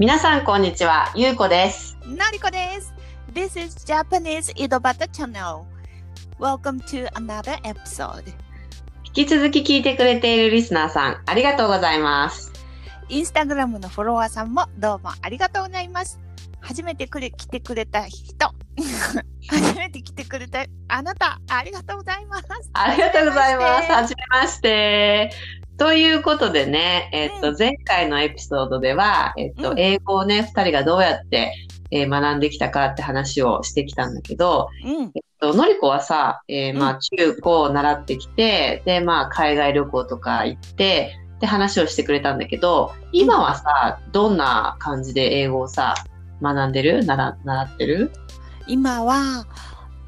皆さんこんにちは、ゆうこです。なりこです。This is Japanese 井戸端 Channel. Welcome to another episode. 引き続き聞いてくれているリスナーさん、ありがとうございます。インスタグラムのフォロワーさんもどうもありがとうございます。初めてくれ来てくれた人、初めて来てくれたあなた、ありがとうございます。ありがとうございます。ははじめまして。ということでね、えっと、うん。前回のエピソードでは、えっとう、ん。英語をね、二人がどうやって、えー学んできたかって話をしてきたんだけど、うん、えっと、のりこはさ、えーまうあ、中高を習ってきて、で、まあ、海外旅行とか行って、で、話をしてくれたんだけど、今はさ、どんな感じで英語をさ、学んでる？なら、習ってる？今は、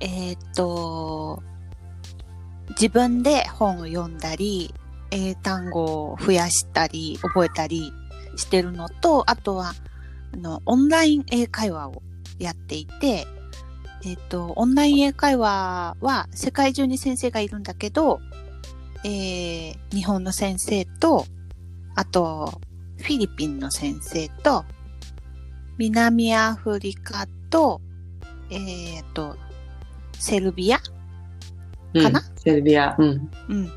えーっと、自分で本を読んだり、英単語を増やしたり、覚えたりしてるのと、あとは、あの、オンライン英会話をやっていて、えーっと、オンライン英会話は世界中に先生がいるんだけど、えー日本の先生と、あと、フィリピンの先生と、南アフリカと、えっ、と、セルビアかな？うん、セルビア。うん。うん。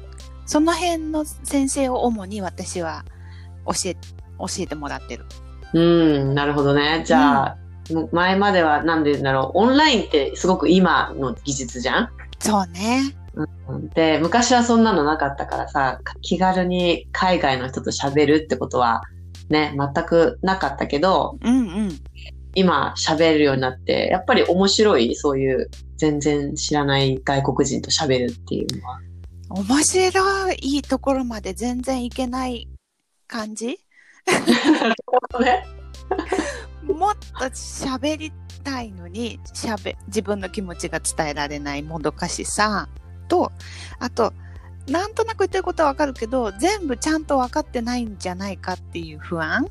その辺の先生を主に私は教え、教えてもらってる。うん、なるほどね。じゃあ、前までは、なんで言うんだろう、オンラインってすごく今の技術じゃん？そうね。で、昔はそんなのなかったからさ、気軽に海外の人と喋るってことは、ね、全くなかったけど、うんうん。今喋るようになって、やっぱり面白い、そういう全然知らない外国人と喋るっていうのは。面白いところまで全然いけない感じ？ね。もっと喋りたいのに、喋、自分の気持ちが伝えられないもどかしさと、あと、なんとなく言ってることはわかるけど、全部ちゃんと分かってないんじゃないかっていう不安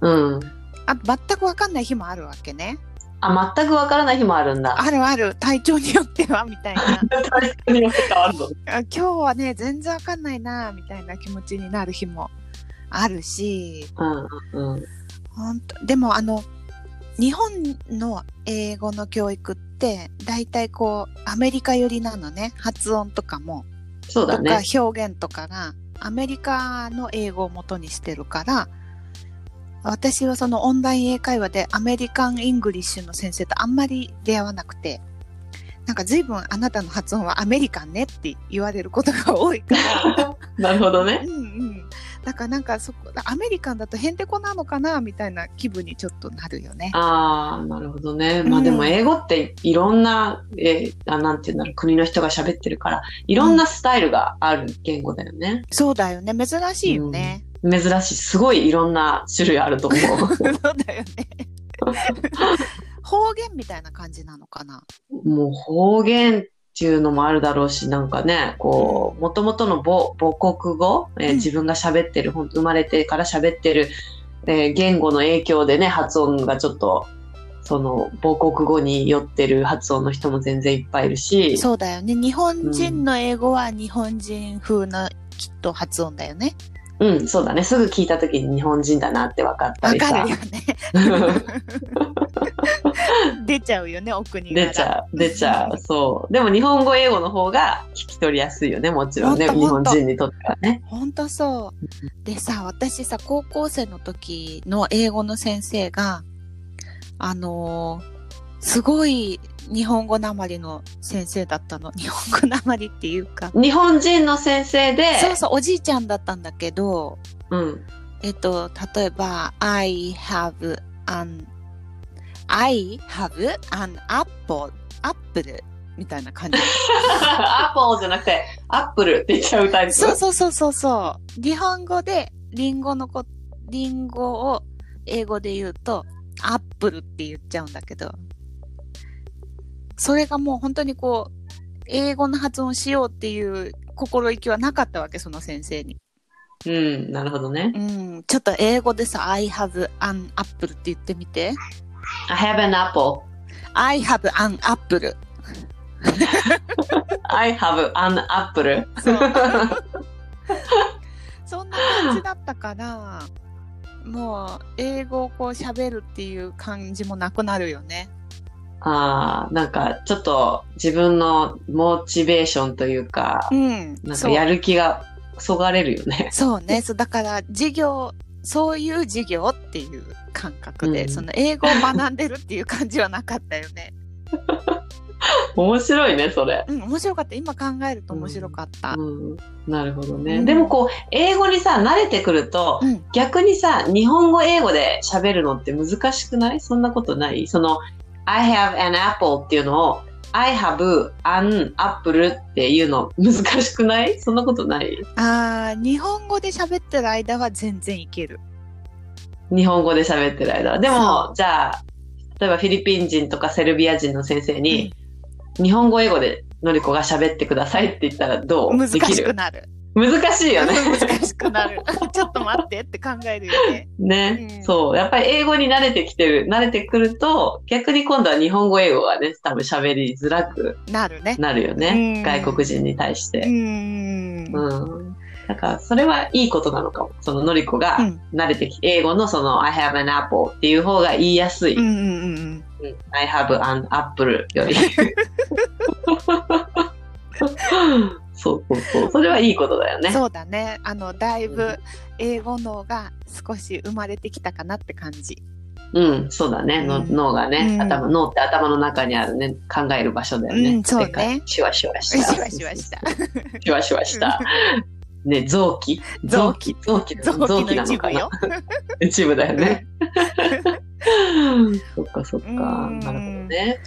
うん。あ全くわかんない日もあるわけね。あ、全くわからない日もあるんだ。あるある、体調によっては、みたいな。体調によって変わるの？あ今日はね、全然わかんないな、みたいな気持ちになる日もあるし、うん、うん。でもあの、日本の英語の教育って、だいたいこう、アメリカ寄りなのね。発音とかも、そうだとかね。表現とかが、アメリカの英語を元にしてるから、私はそのオンライン英会話で American English の先生とあんまり出会わなくて、なんか随分あなたの発音は American ねって言われることが多いから、なるほどね。うんうん。だからなんかそこ、 American だとへんてこなのかなみたいな気分にちょっとなるよね。ああ、なるほどね。まあでも英語っていろんな、えーあなんていうんだろう、国の人が喋ってるから、いろんなスタイルがある言語だよね。そうだよね。珍しいよね。珍しい。すごいいろんな種類あると思う。そうだよね。方言みたいな感じなのかな？もう方言っていうのもあるだろうし、なんかね、こう、もともとの母母国語、えーうん自分が喋ってる、ほん生まれてから喋ってる、えー言語の影響でね、発音がちょっと、その母国語に寄ってる発音の人も全然いっぱいいるし、そうだよね。日本人の英語は日本人風なきっと発音だよね。うん、そうだね。すぐ聞いた時に日本人だなって分かったりさわかる。よね。出ちゃうよね、奥に。出ちゃう、出ちゃう。そう。でも日本語、英語の方が聞き取りやすいよね、もちろんね。日本人にとってはね。ほんとそう。でさ、私さ、高校生の時の英語の先生が、あのーすごい日本語なまりの先生だったの。日本語なまりっていうか。日本人の先生で、そうそう、おじいちゃんだったんだけど、うん。えっと、例えば、I have an, I have an apple, apple みたいな感じ。アップルじゃなくて、アップルって言っちゃうタイプ？そうそうそうそうそう。日本語でリンゴのこ、リンゴを英語で言うと、アップルって言っちゃうんだけど、それがもう本当にこう、英語の発音しようっていう心意気はなかったわけ、その先生に。うん、なるほどね。うん、ちょっと英語でさ、I have an apple って言ってみて。I have an apple. I have an apple. I have an apple. そうそんな感じだったから、もう英語をこう喋るっていう感じもなくなるよね。ああ、なんかちょっと自分のモチベーションというか、うん。なんかやる気がそがれるよね。そうね。そうだから授業、そういう授業っていう感覚で、うんその英語を学んでるっていう感じはなかったよね。面白いね、それ。うん、面白かった。今考えると面白かった。うん、なるほどね。うんでもこう、英語にさ、慣れてくると、うん。逆にさ、日本語、英語で喋るのって難しくない？そんなことない？その、I have an apple っていうのを、I have an apple っていうの難しくない？そんなことない？ああ、日本語で喋ってる間は全然いける。日本語で喋ってる間は。でそも、じゃあ、例えばフィリピン人とかセルビア人の先生に、日本語、英語でのりこが喋ってくださいって言ったらどう？難しくなる。難しいよね。難しくなる。ちょっと待ってって考えるよね。ね、うんそう。やっぱり英語に慣れてきてる、慣れてくると、逆に今度は日本語、英語がね、多分喋りづらくなるね。なるよね。うん外国人に対しうて。ん。うん。だから、それはいいことなのかも。そののりこがうん慣れてき、英語のその I have an apple っていう方が言いやすい。うんうんうんうん。うん I have an apple より。そうそうそう。それはいいことだよね。そうだね。あの、だいぶ英語脳が少し生まれてきたかなって感じ。うん、そうだね。のうん脳がね、うん頭、脳って頭の中にあるね、考える場所だよね。うんそうねシュワシュワしシた。ュワシュワした。シュワシュワした。ね、臓器？臓器臓器？臓器の臓器なのかな？一部よ。一部だよね。そっかそっか。うんなるほどね。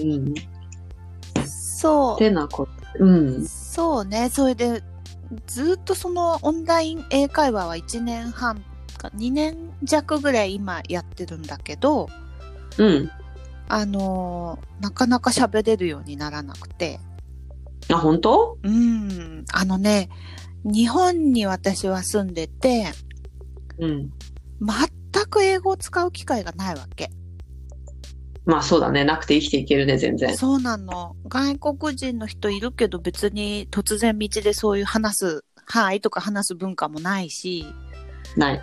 うん。そてなこと。うんう。。そうね。それで、ずっとそのオンライン英会話は1年半か2年弱ぐらい今やってるんだけど、うん。あのーなかなか喋れるようにならなくて。あ、本当？うん。あのね、日本に私は住んでて、うん。全く英語を使う機会がないわけ。まあそうだね。なくて生きていけるね、全然。そうなの。外国人の人いるけど別に突然道でそういう話す、はいとか話す文化もないし、ない。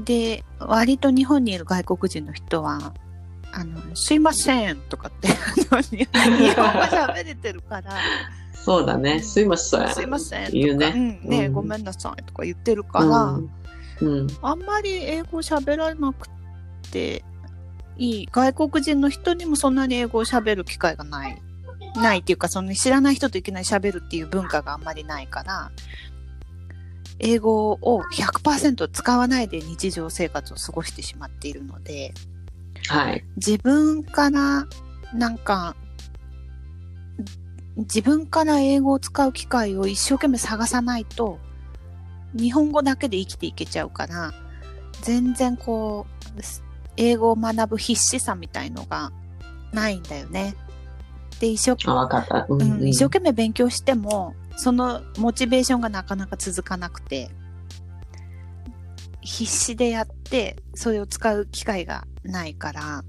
で、割と日本にいる外国人の人は、あの、すいませんとかって、あの日本語喋れてるから、そうだね。すいません。すいませんとか、言うねうん、ね、うんごめんなさいとか言ってるから、うん。うん。あんまり英語喋らなくていい。外国人の人にもそんなに英語を喋る機会がない。ないっていうか、その知らない人といきなり喋るっていう文化があんまりないから、英語を100%使わないで日常生活を過ごしてしまっているので、はい。自分からなんか、自分から英語を使う機会を一生懸命探さないと、日本語だけで生きていけちゃうから、全然こう、英語を学ぶ必死さみたいのがないんだよね。で、一生。一生懸命勉強しても、そのモチベーションがなかなか続かなくて、必死でやって、それを使う機会がないから、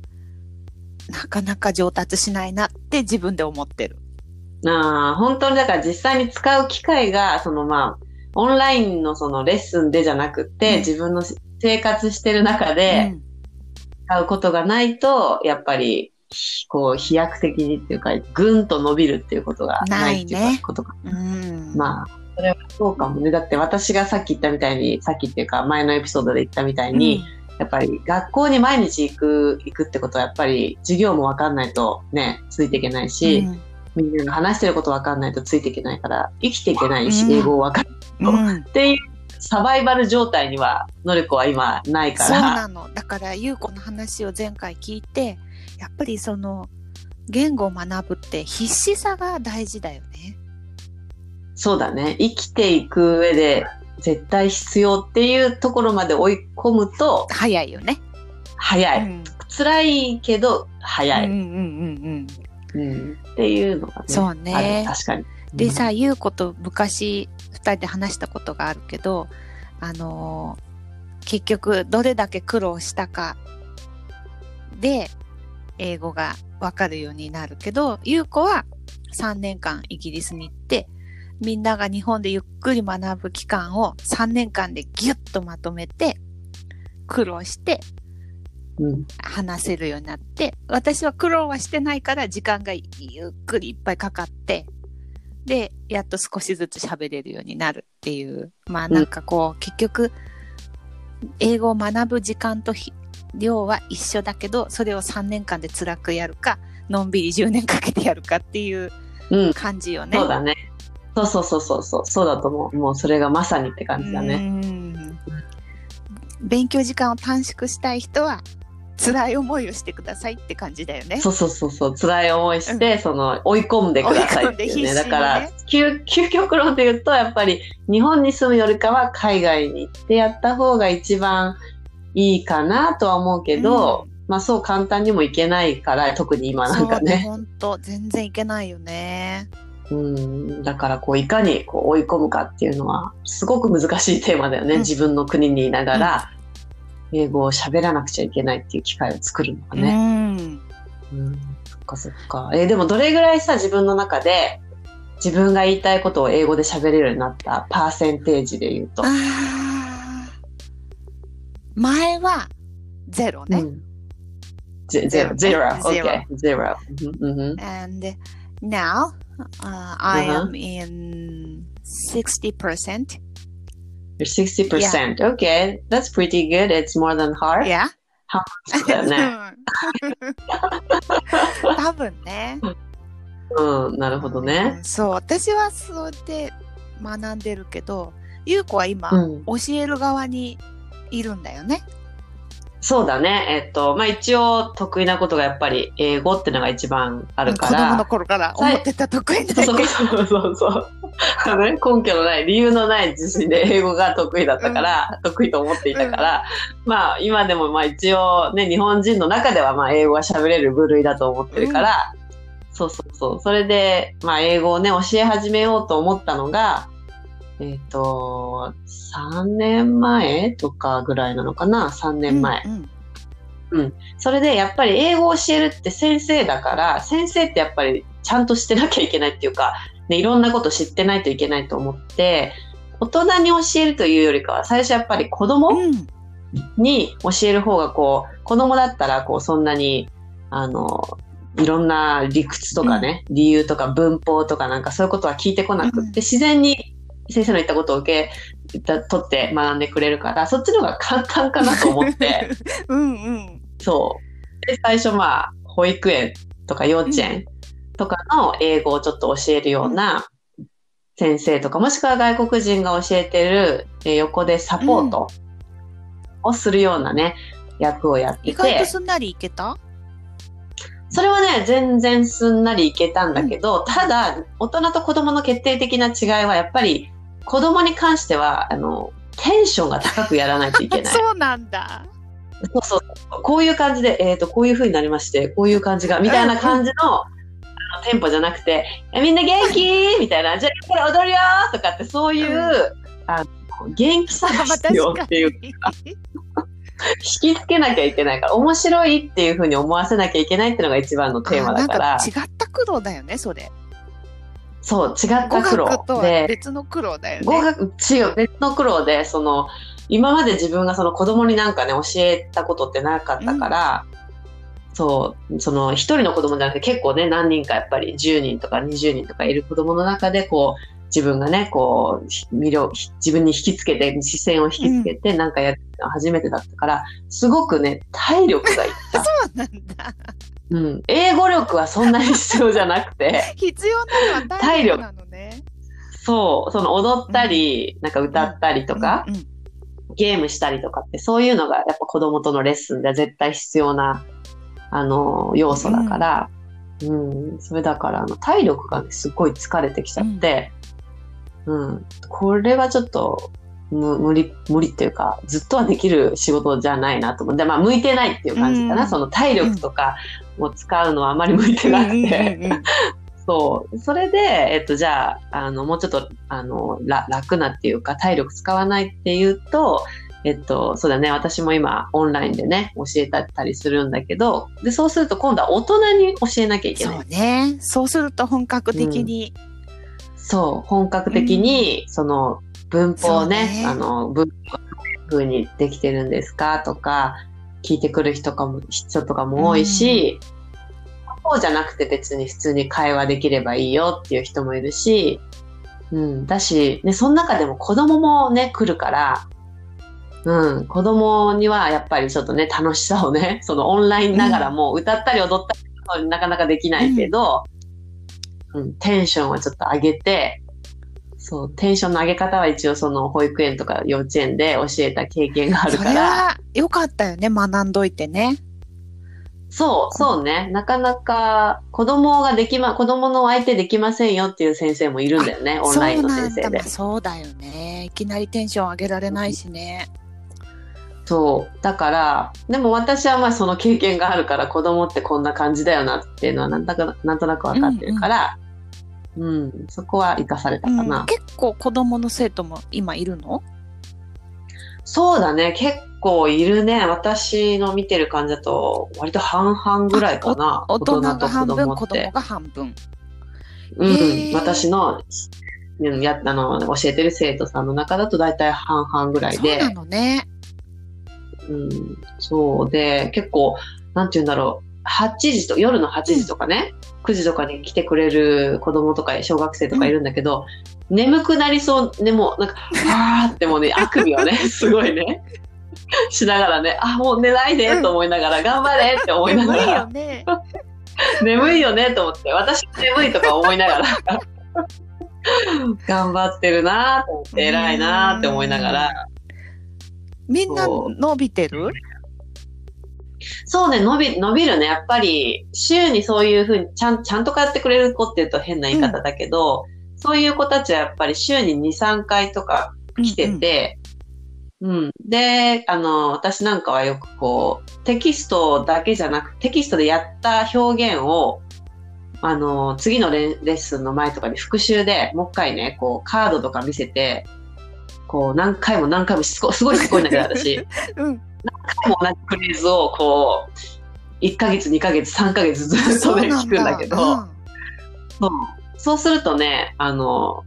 なかなか上達しないなって自分で思ってる。ああ、本当にだから実際に使う機会が、そのまあ、オンラインのそのレッスンでじゃなくて、うん自分の生活してる中で使うことがないと、やっぱり、こう、飛躍的にっていうか、ぐんと伸びるっていうことがないってないいうねことか。うん。うん。まあ、それはそうかもね。だって私がさっき言ったみたいに、さっきっていうか前のエピソードで言ったみたいに、やっぱり学校に毎日行く、行くってことはやっぱり授業もわかんないとね、ついていけないし、うんみんなが話してることわかんないとついていけないから、生きていけないし、うん英語をわかるうんっていうサバイバル状態には、のりこは今ないかそうら、なの。だから、ゆうこの話を前回聞いて、やっぱりその、言語を学ぶって必死さが大事だよね。そうだね。生きていく上で絶対必要っていうところまで追い込むと、早いよね。早い。うん辛いけど、早い。うんうんうんうん。うんっていうのがね。そうね確かに。でさ、ゆうこと昔二人で話したことがあるけど、あのー結局どれだけ苦労したかで英語がわかるようになるけど、ゆうこは3年間イギリスに行って、みんなが日本でゆっくり学ぶ期間を3年間でギュッとまとめて、苦労してうん。話せるようになって、私は苦労はしてないから時間がゆっくりいっぱいかかって、で、やっと少しずつ喋れるようになるっていう。まあなんかこう、結局、英語を学ぶ時間とひ量は一緒だけど、それを3年間で辛くやるか、のんびり10年かけてやるかっていううん。感じよね。そうだね。そうそうそうそうそう。そうだと思う。もうそれがまさにって感じだね。うん勉強時間を短縮したい人は辛い思いをしてくださいって感じだよね。そうそうそうそう。辛い思いして、その、追い込んでくださいっていうね。ねだから、究究極論で言うと、やっぱり、日本に住むよりかは海外に行ってやった方が一番いいかなとは思うけど、まあそう簡単にもいけないから、特に今なんかね、ね。本当全然いけないよね。うん。だから、こう、いかにこう追い込むかっていうのは、すごく難しいテーマだよね。うん自分の国にいながら、英語を喋らなくちゃいけないっていう機会を作るのがうね。ん。うん、そっかそっか。えーでもどれぐらいさ、自分の中で自分が言いたいことを英語で喋れるようになったパーセンテージで言うと前はゼロね。うんゼゼロ、ゼロ、ゼロ OK、ゼロ。And now、uh, I Uh-huh. am in 60%. You're 60%. Okay, that's pretty good. It's more than hard. Yeah. そうだよね。多分ね。うん、なるほどね。うんそう、私はそうで学んでるけど、ゆうこは今、うん。教える側にいるんだよね。そうだね。えっと、まあ一応得意なことがやっぱり英語ってのが一番あるから。子供の頃から思ってた得意なそうそうそうそうそう。あのね、根拠のない、理由のない自信で英語が得意だったから、得意と思っていたから、まあ今でもまあ一応ね、日本人の中ではまあ英語が喋れる部類だと思ってるから、そうそうそう。それで、まあ英語をね、教え始めようと思ったのが、えっ、と、3年前とかぐらいなのかな ?3 年前。うんそれでやっぱり英語を教えるって先生だから、先生ってやっぱりちゃんとしてなきゃいけないっていうか、ね、いろんなこと知ってないといけないと思って、大人に教えるというよりかは、最初やっぱり子供うんに教える方がこう、子供だったらこうそんなに、あの、いろんな理屈とかね、理由とか文法とかなんかそういうことは聞いてこなくって、うん自然に先生の言ったことを受け、た取って学んでくれるから、そっちの方が簡単かなと思って、うんうん。そう。で、最初まあ、保育園とか幼稚園とかの英語をちょっと教えるような先生とか、もしくは外国人が教えてる、えー横でサポートをするようなね、役をやって意外とて、すんなりいけた？それはね、全然すんなりいけたんだけど、ただ、大人と子供の決定的な違いは、やっぱり、子供に関しては、あの、テンションが高くやらないといけない。そうなんだ。そうそう。こういう感じで、えっ、と、こういう風になりまして、こういう感じが、みたいな感じのテンポじゃなくて、えみんな元気？みたいな、じゃあ、これ踊るよとかって、そういう、うあの、元気さが必要っていう、引きつけなきゃいけない。から、面白いっていう風に思わせなきゃいけないっていうのが一番のテーマだから。あ、なんか違った苦労だよね、それ。そう、違った語苦労で、別の苦労だよね。語学、違う、別の苦労で、その、今まで自分がその子供になんかね、教えたことってなかったから、そう、その一人の子供じゃなくて結構ね、何人かやっぱり10人とか20人とかいる子供の中で、こう、自分がね、こう、ひ魅力、ひ自分に引きつけて、視線を引きつけて、なんかやるのは初めてだったから、すごくね、体力がいった。そうなんだ。うん。英語力はそんなに必要じゃなくて、必要なのは体力なのね。そう、その踊ったり、なんか歌ったりとか、うんうんゲームしたりとかって、そういうのがやっぱ子供とのレッスンでは絶対必要な、あの、要素だから、うん、それだから、あの、体力がね、すっごい疲れてきちゃって、うん、これはちょっと、む無理、無理っていうか、ずっとはできる仕事じゃないなと思って、まあ、向いてないっていう感じかな。うん。その体力とかを使うのはあまり向いてなくて、うん。うん。うん。うん。そう。それで、えっと、じゃあ、あの、もうちょっと、あの、ら楽なっていうか、体力使わないっていうと、えっと、そうだね、私も今、オンラインでね、教えたりするんだけど、で、そうすると今度は大人に教えなきゃいけない。そうね。そうすると本格的に。そう、本格的に、その、文法をね、ね。あの、文風にできてるんですかとか、聞いてくる人かも、人とかも多いし、そうじゃなくて別に普通に会話できればいいよっていう人もいるし、うん、だし、ね、その中でも子供もね、来るから、うん、子供にはやっぱりちょっとね、楽しさをね、そのオンラインながらも歌ったり踊ったりなかなかできないけど、うん、テンションをちょっと上げて、そう、テンションの上げ方は一応その保育園とか幼稚園で教えた経験があるそれから、は良かったよね、学んどいてね。そう、そうね。なかなか子供ができま、子供の相手できませんよっていう先生もいるんだよね、オンラインの先生でそうだまあ。そうだよね。いきなりテンション上げられないしね。そう。だから、でも私はまあその経験があるから子供ってこんな感じだよなっていうのはなんだかなんとなく分かってるから、うん、そこは活かされたかな。うん結構子供の生徒も今いるの？そうだね、結構いるね。私の見てる感じだと割と半々ぐらいかな。大人が半分、子って供が半分。うん私のうんやあの教えてる生徒さんの中だと大体半々ぐらいで。そうなのね。うん、そうで、結構、なんて言うんだろう、8時と、夜の8時とかね、9時とかに来てくれる子供とか小学生とかいるんだけど、眠くなりそう、ね、もうなんか、あーってもうね、あくびをね、すごいね、しながらね、あ、もう寝ないでと思いながら、頑張れって思いなが無理よら、ね。眠いよねと思って、私も眠いとか思いながら、頑張ってるなーと思って、偉いなーって思いながら、みんな伸びてる？そうね、伸び、伸びるね。やっぱり、週にそういうふうに、ちゃん、ちゃんと通ってくれる子って言うと変な言い方だけど、そういう子たちはやっぱり週に2、3回とか来てて、うん、で、あの、私なんかはよくこう、テキストだけじゃなく、テキストでやった表現を、あの、次のレレッスンの前とかに復習でもう一回ね、こう、カードとか見せて、こう、何回も何回もしつこ、すごいしつこいんだけど、私。うん。もう同じフレーズをこう、1ヶ月、2ヶ月、3ヶ月ずっとね、聞くんだけど、うんそうそうするとね、あの、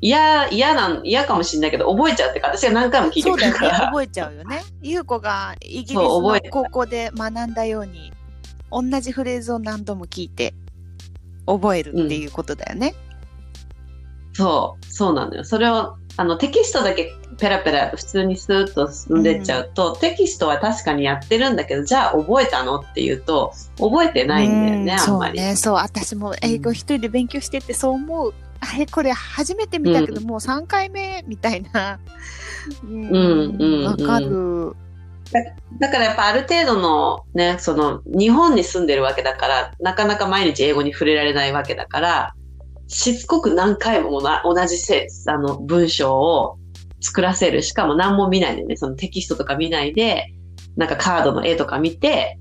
嫌、嫌なん、嫌かもしれないけど、覚えちゃうってか、私が何回も聞いてそうだよね。くるから、覚えちゃうよね。ゆう子がイギリスの高校で学んだように、同じフレーズを何度も聞いて覚えるっていうことだよね。そう、そうなのよ。それを、あの、テキストだけペラペラ普通にスーッと進んでっちゃうと、テキストは確かにやってるんだけど、じゃあ覚えたの？っていうと、覚えてないんだよね、うんあんまり。そうね。そう。私も英語一人で勉強しててそう思う。あれこれ初めて見たけど、もう3回目みたいな。うんうんうんわかる。だからやっぱある程度のね、その日本に住んでるわけだから、なかなか毎日英語に触れられないわけだから、しつこく何回もな同じせあの文章を作らせる。しかも何も見ないでね、そのテキストとか見ないで、なんかカードの絵とか見て、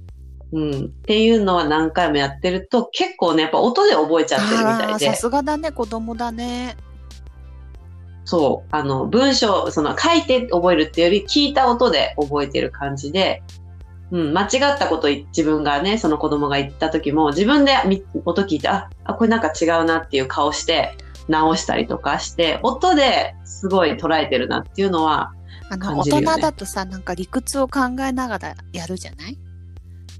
うん、っていうのは何回もやってると、結構ね、やっぱ音で覚えちゃってるみたいでさ。すがだね、子供だね。そう、あの、文章、その書いて覚えるっていうより聞いた音で覚えてる感じで、うん、間違ったことい自分がね、その子供が言った時も自分でみ音聞いて、あ、あ、これなんか違うなっていう顔して直したりとかして、音ですごい捉えてるなっていうのは、あの、大人だとさ、なんか理屈を考えながらやるじゃない？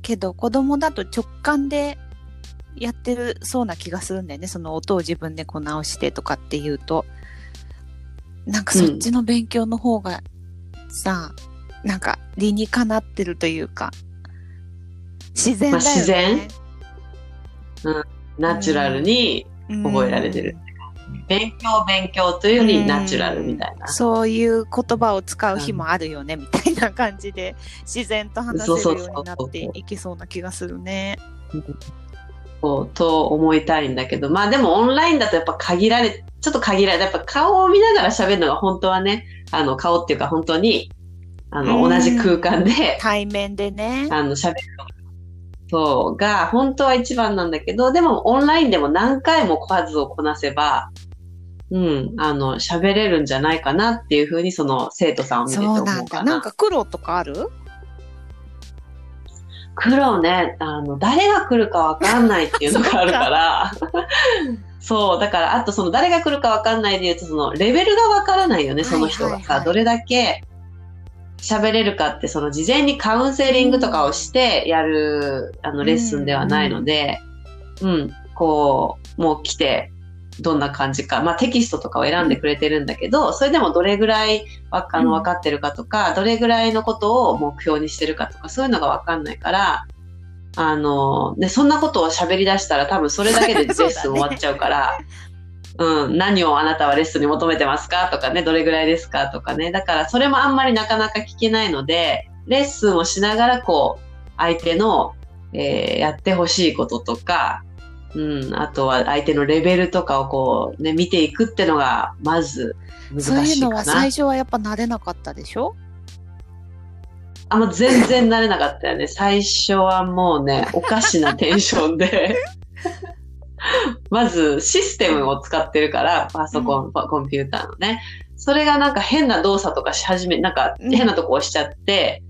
けど、子供だと直感でやってるそうな気がするんだよね。その音を自分でこう直してとかっていうと。なんかそっちの勉強の方がさ、なんか理にかなってるというか、自然だよね。まあ自然？ナチュラルに覚えられてる。勉強勉強というよりナチュラルみたいな。そういう言葉を使う日もあるよね、みたいな感じで自然と話せるようになっていきそうな気がするね。こうと思いたいんだけど、まあでもオンラインだとやっぱ限られ、ちょっと限られ、やっぱ顔を見ながら喋るのが本当はね、あの顔っていうか本当に、あの、うん。同じ空間で、対面でね。あの、喋るのが本当は一番なんだけど、でもオンラインでも何回も数をこなせば、うん、あの、喋れるんじゃないかなっていうふうにその生徒さんを見てて思そうなんだ。うかな。なんか苦労とかある？黒ね、あの、誰が来るかわかんないっていうのがあるから、そう、だから、あとその誰が来るかわかんないで言うと、そのレベルがわからないよね、その人がさ、はいはいはい。どれだけ、喋れるかって、その事前にカウンセリングとかをしてやる、あの、レッスンではないので、うん、こう、もう来て、どんな感じか、まあテキストとかを選んでくれてるんだけど、それでもどれぐらいわあのうん。分かってるかとか、どれぐらいのことを目標にしてるかとか、そういうのがわかんないから、あの、で、そんなことを喋り出したら多分それだけでレッスン終わっちゃうから、うん、何をあなたはレッスンに求めてますかとかね、どれぐらいですかとかね。だからそれもあんまりなかなか聞けないので、レッスンをしながらこう、相手の、えーやってほしいこととか、うん、あとは相手のレベルとかをこうね、見ていくってのが、まずそういうのは難しいかな。最初はやっぱ慣れなかったでしょ？あんま全然慣れなかったよね。最初はもうね、おかしなテンションで。まずシステムを使ってるから、パソコン、コンピューターのね。それがなんか変な動作とかし始め、なんかうん変なとこ押しちゃって、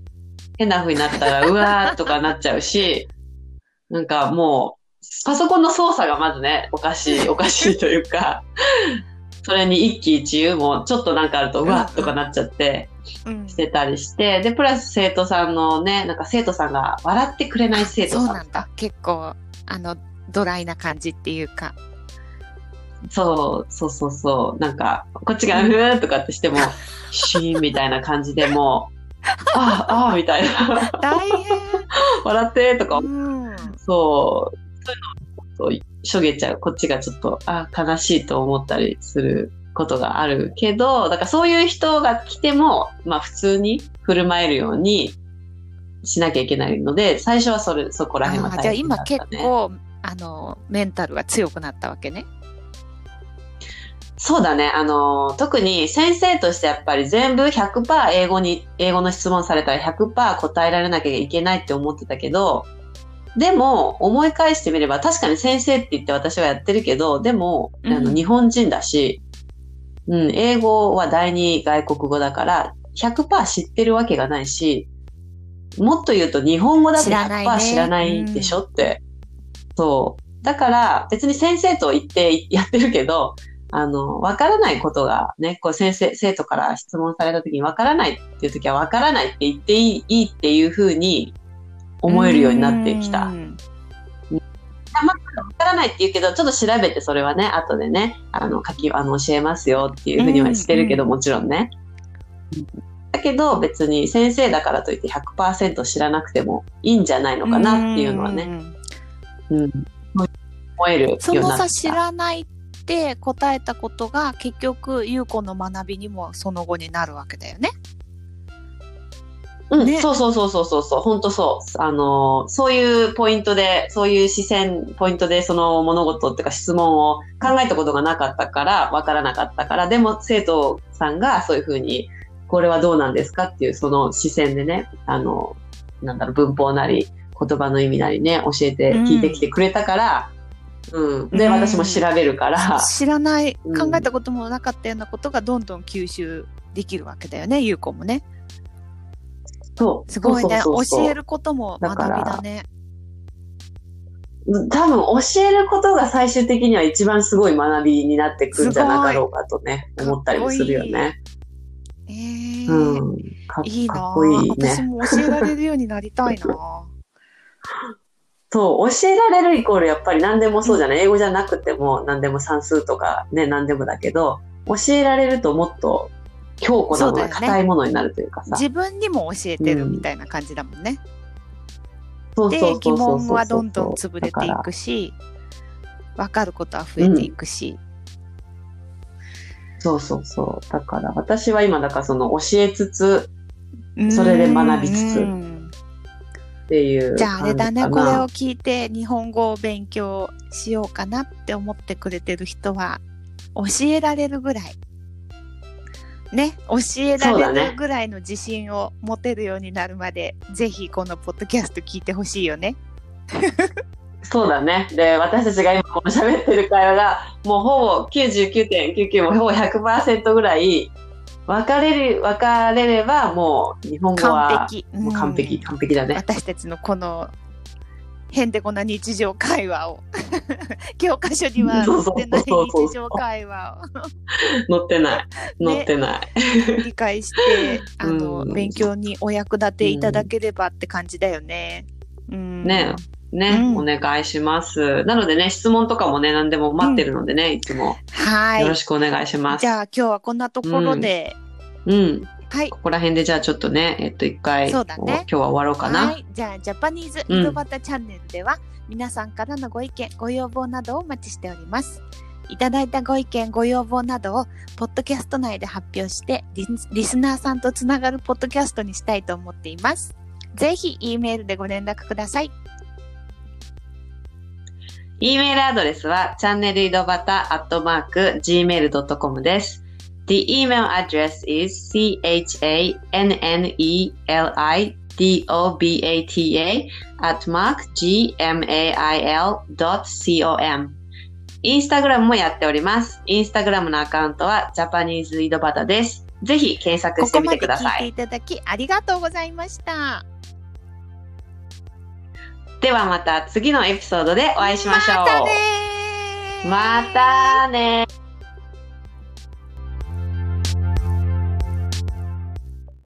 変な風になったら、うわーとかなっちゃうし、なんかもう、パソコンの操作がまずね、おかしい、おかしいというか、それに一喜一憂もちょっとなんかあると、うわーとかなっちゃって、うんしてたりして、で、プラス生徒さんのね、なんか生徒さんが笑ってくれない生徒さん。そうなんだ。結構、あの、ドライな感じっていうか。そう、そうそうそう。なんか、こっちが、ふーとかってしても、シーンみたいな感じでもう、ああ、ああ、みたいな。大変。笑ってとか、うん。そう、そういうのをしょげちゃう。こっちがちょっと、あ悲しいと思ったりすることがあるけど、だからそういう人が来ても、まあ普通に振る舞えるようにしなきゃいけないので、最初はそれ、そこら辺は大変だった、今結ね。構、あの、メンタルが強くなったわけね。そうだね。あの、特に先生としてやっぱり全部100%英語に、英語の質問されたら100%答えられなきゃいけないって思ってたけど、でも思い返してみれば確かに先生って言って私はやってるけど、でも、あのうん日本人だし、うん、英語は第二外国語だから100%知ってるわけがないし、もっと言うと日本語だと知らないね100%知らないでしょって。そう。だから別に先生と言ってやってるけど、あの、わからないことがね、こう先生、生徒から質問された時にわからないっていう時はわからないって言っていいっていうふうに思えるようになってきた。わうんからないって言うけど、ちょっと調べてそれはね、後でね、あの、書き、あの、教えますよっていうふうにはしてるけど、うんもちろんね。だけど別に先生だからといって100%知らなくてもいいんじゃないのかなっていうのはね、んうん、思える。そのさ、知らないって答えたことが結局、優子の学びにもその後になるわけだよね。うん、ね。そうそうそうそうそうそう、本当そう。あの、そういうポイントで、そういう視線、ポイントでその物事っていうか質問を考えたことがなかったから、わからなかったから、でも生徒さんがそういうふうに、これはどうなんですかっていうその視線でね、あの、なんだろう、文法なり、言葉の意味なりね、教えて、うん聞いてきてくれたから、うん。で、うん私も調べるから、知らない、うん考えたこともなかったようなことがどんどん吸収できるわけだよね、優子もね。そう。すごいね。教えることも学びだね。多分教えることが最終的には一番すごい学びになってくるんじゃなかろうかとね、思ったりもするよね。えーうん。かいいなかっこいい私ね。も教えられるようになりたいなそう、教えられるイコールやっぱり何でもそうじゃない。英語じゃなくても何でも算数とかね、何でもだけど、教えられるともっと強固なもの、硬いものになるというかさ。自分にも教えてるみたいな感じだもんね。うそう疑そうそう問はどんどん潰れていくし分かることは増えていくし、そうそうそう。だから私は今だからその教えつつそれで学びつつうんっていうじゃああれだねこれを聞いて日本語を勉強しようかなって思ってくれてる人は教えられるぐらいね教えられるぐらいの自信を持てるようになるまで、ぜひこのポッドキャスト聞いてほしいよね。そうだね。で、私たちが今この喋ってる会話が、もうほぼ99.99もほぼ100%ぐらい、分かれる、分かれれば、もう日本語は完璧。もう完璧、うん完璧だね。私たちのこのへんてこな日常会話を。教科書には載ってない日常会話載ってない。載ってない。を理解して、あの、うん勉強にお役立ていただければって感じだよね。うん。ねね、うんお願いします。なのでね、質問とかもね、何でも待ってるのでね、いつもはいよろ。しくお願いします。じゃあ今日はこんなところで、うん。はい。ここら辺でじゃあちょっとね、えっと、一回、そうだねこ今日は終わろうかな。はい。じゃあ、ジャパニーズ井戸端チャンネルでは、皆さんからのご意見、ご要望などをお待ちしております。いただいたご意見、ご要望などを、ポッドキャスト内で発表してリス、リスナーさんとつながるポッドキャストにしたいと思っています。ぜひ、E メールでご連絡ください。E メールアドレスは、チャンネル井戸端アットマーク gmail.com です。The email address is chanelidobata at mark gmail.com インスタグラムもやっております。インスタグラムのアカウントはジャパニーズ井戸端です。ぜひ検索してみてください。聞いていただき、ありがとうございました。ではまた次のエピソードでお会いしましょう。またねーまたね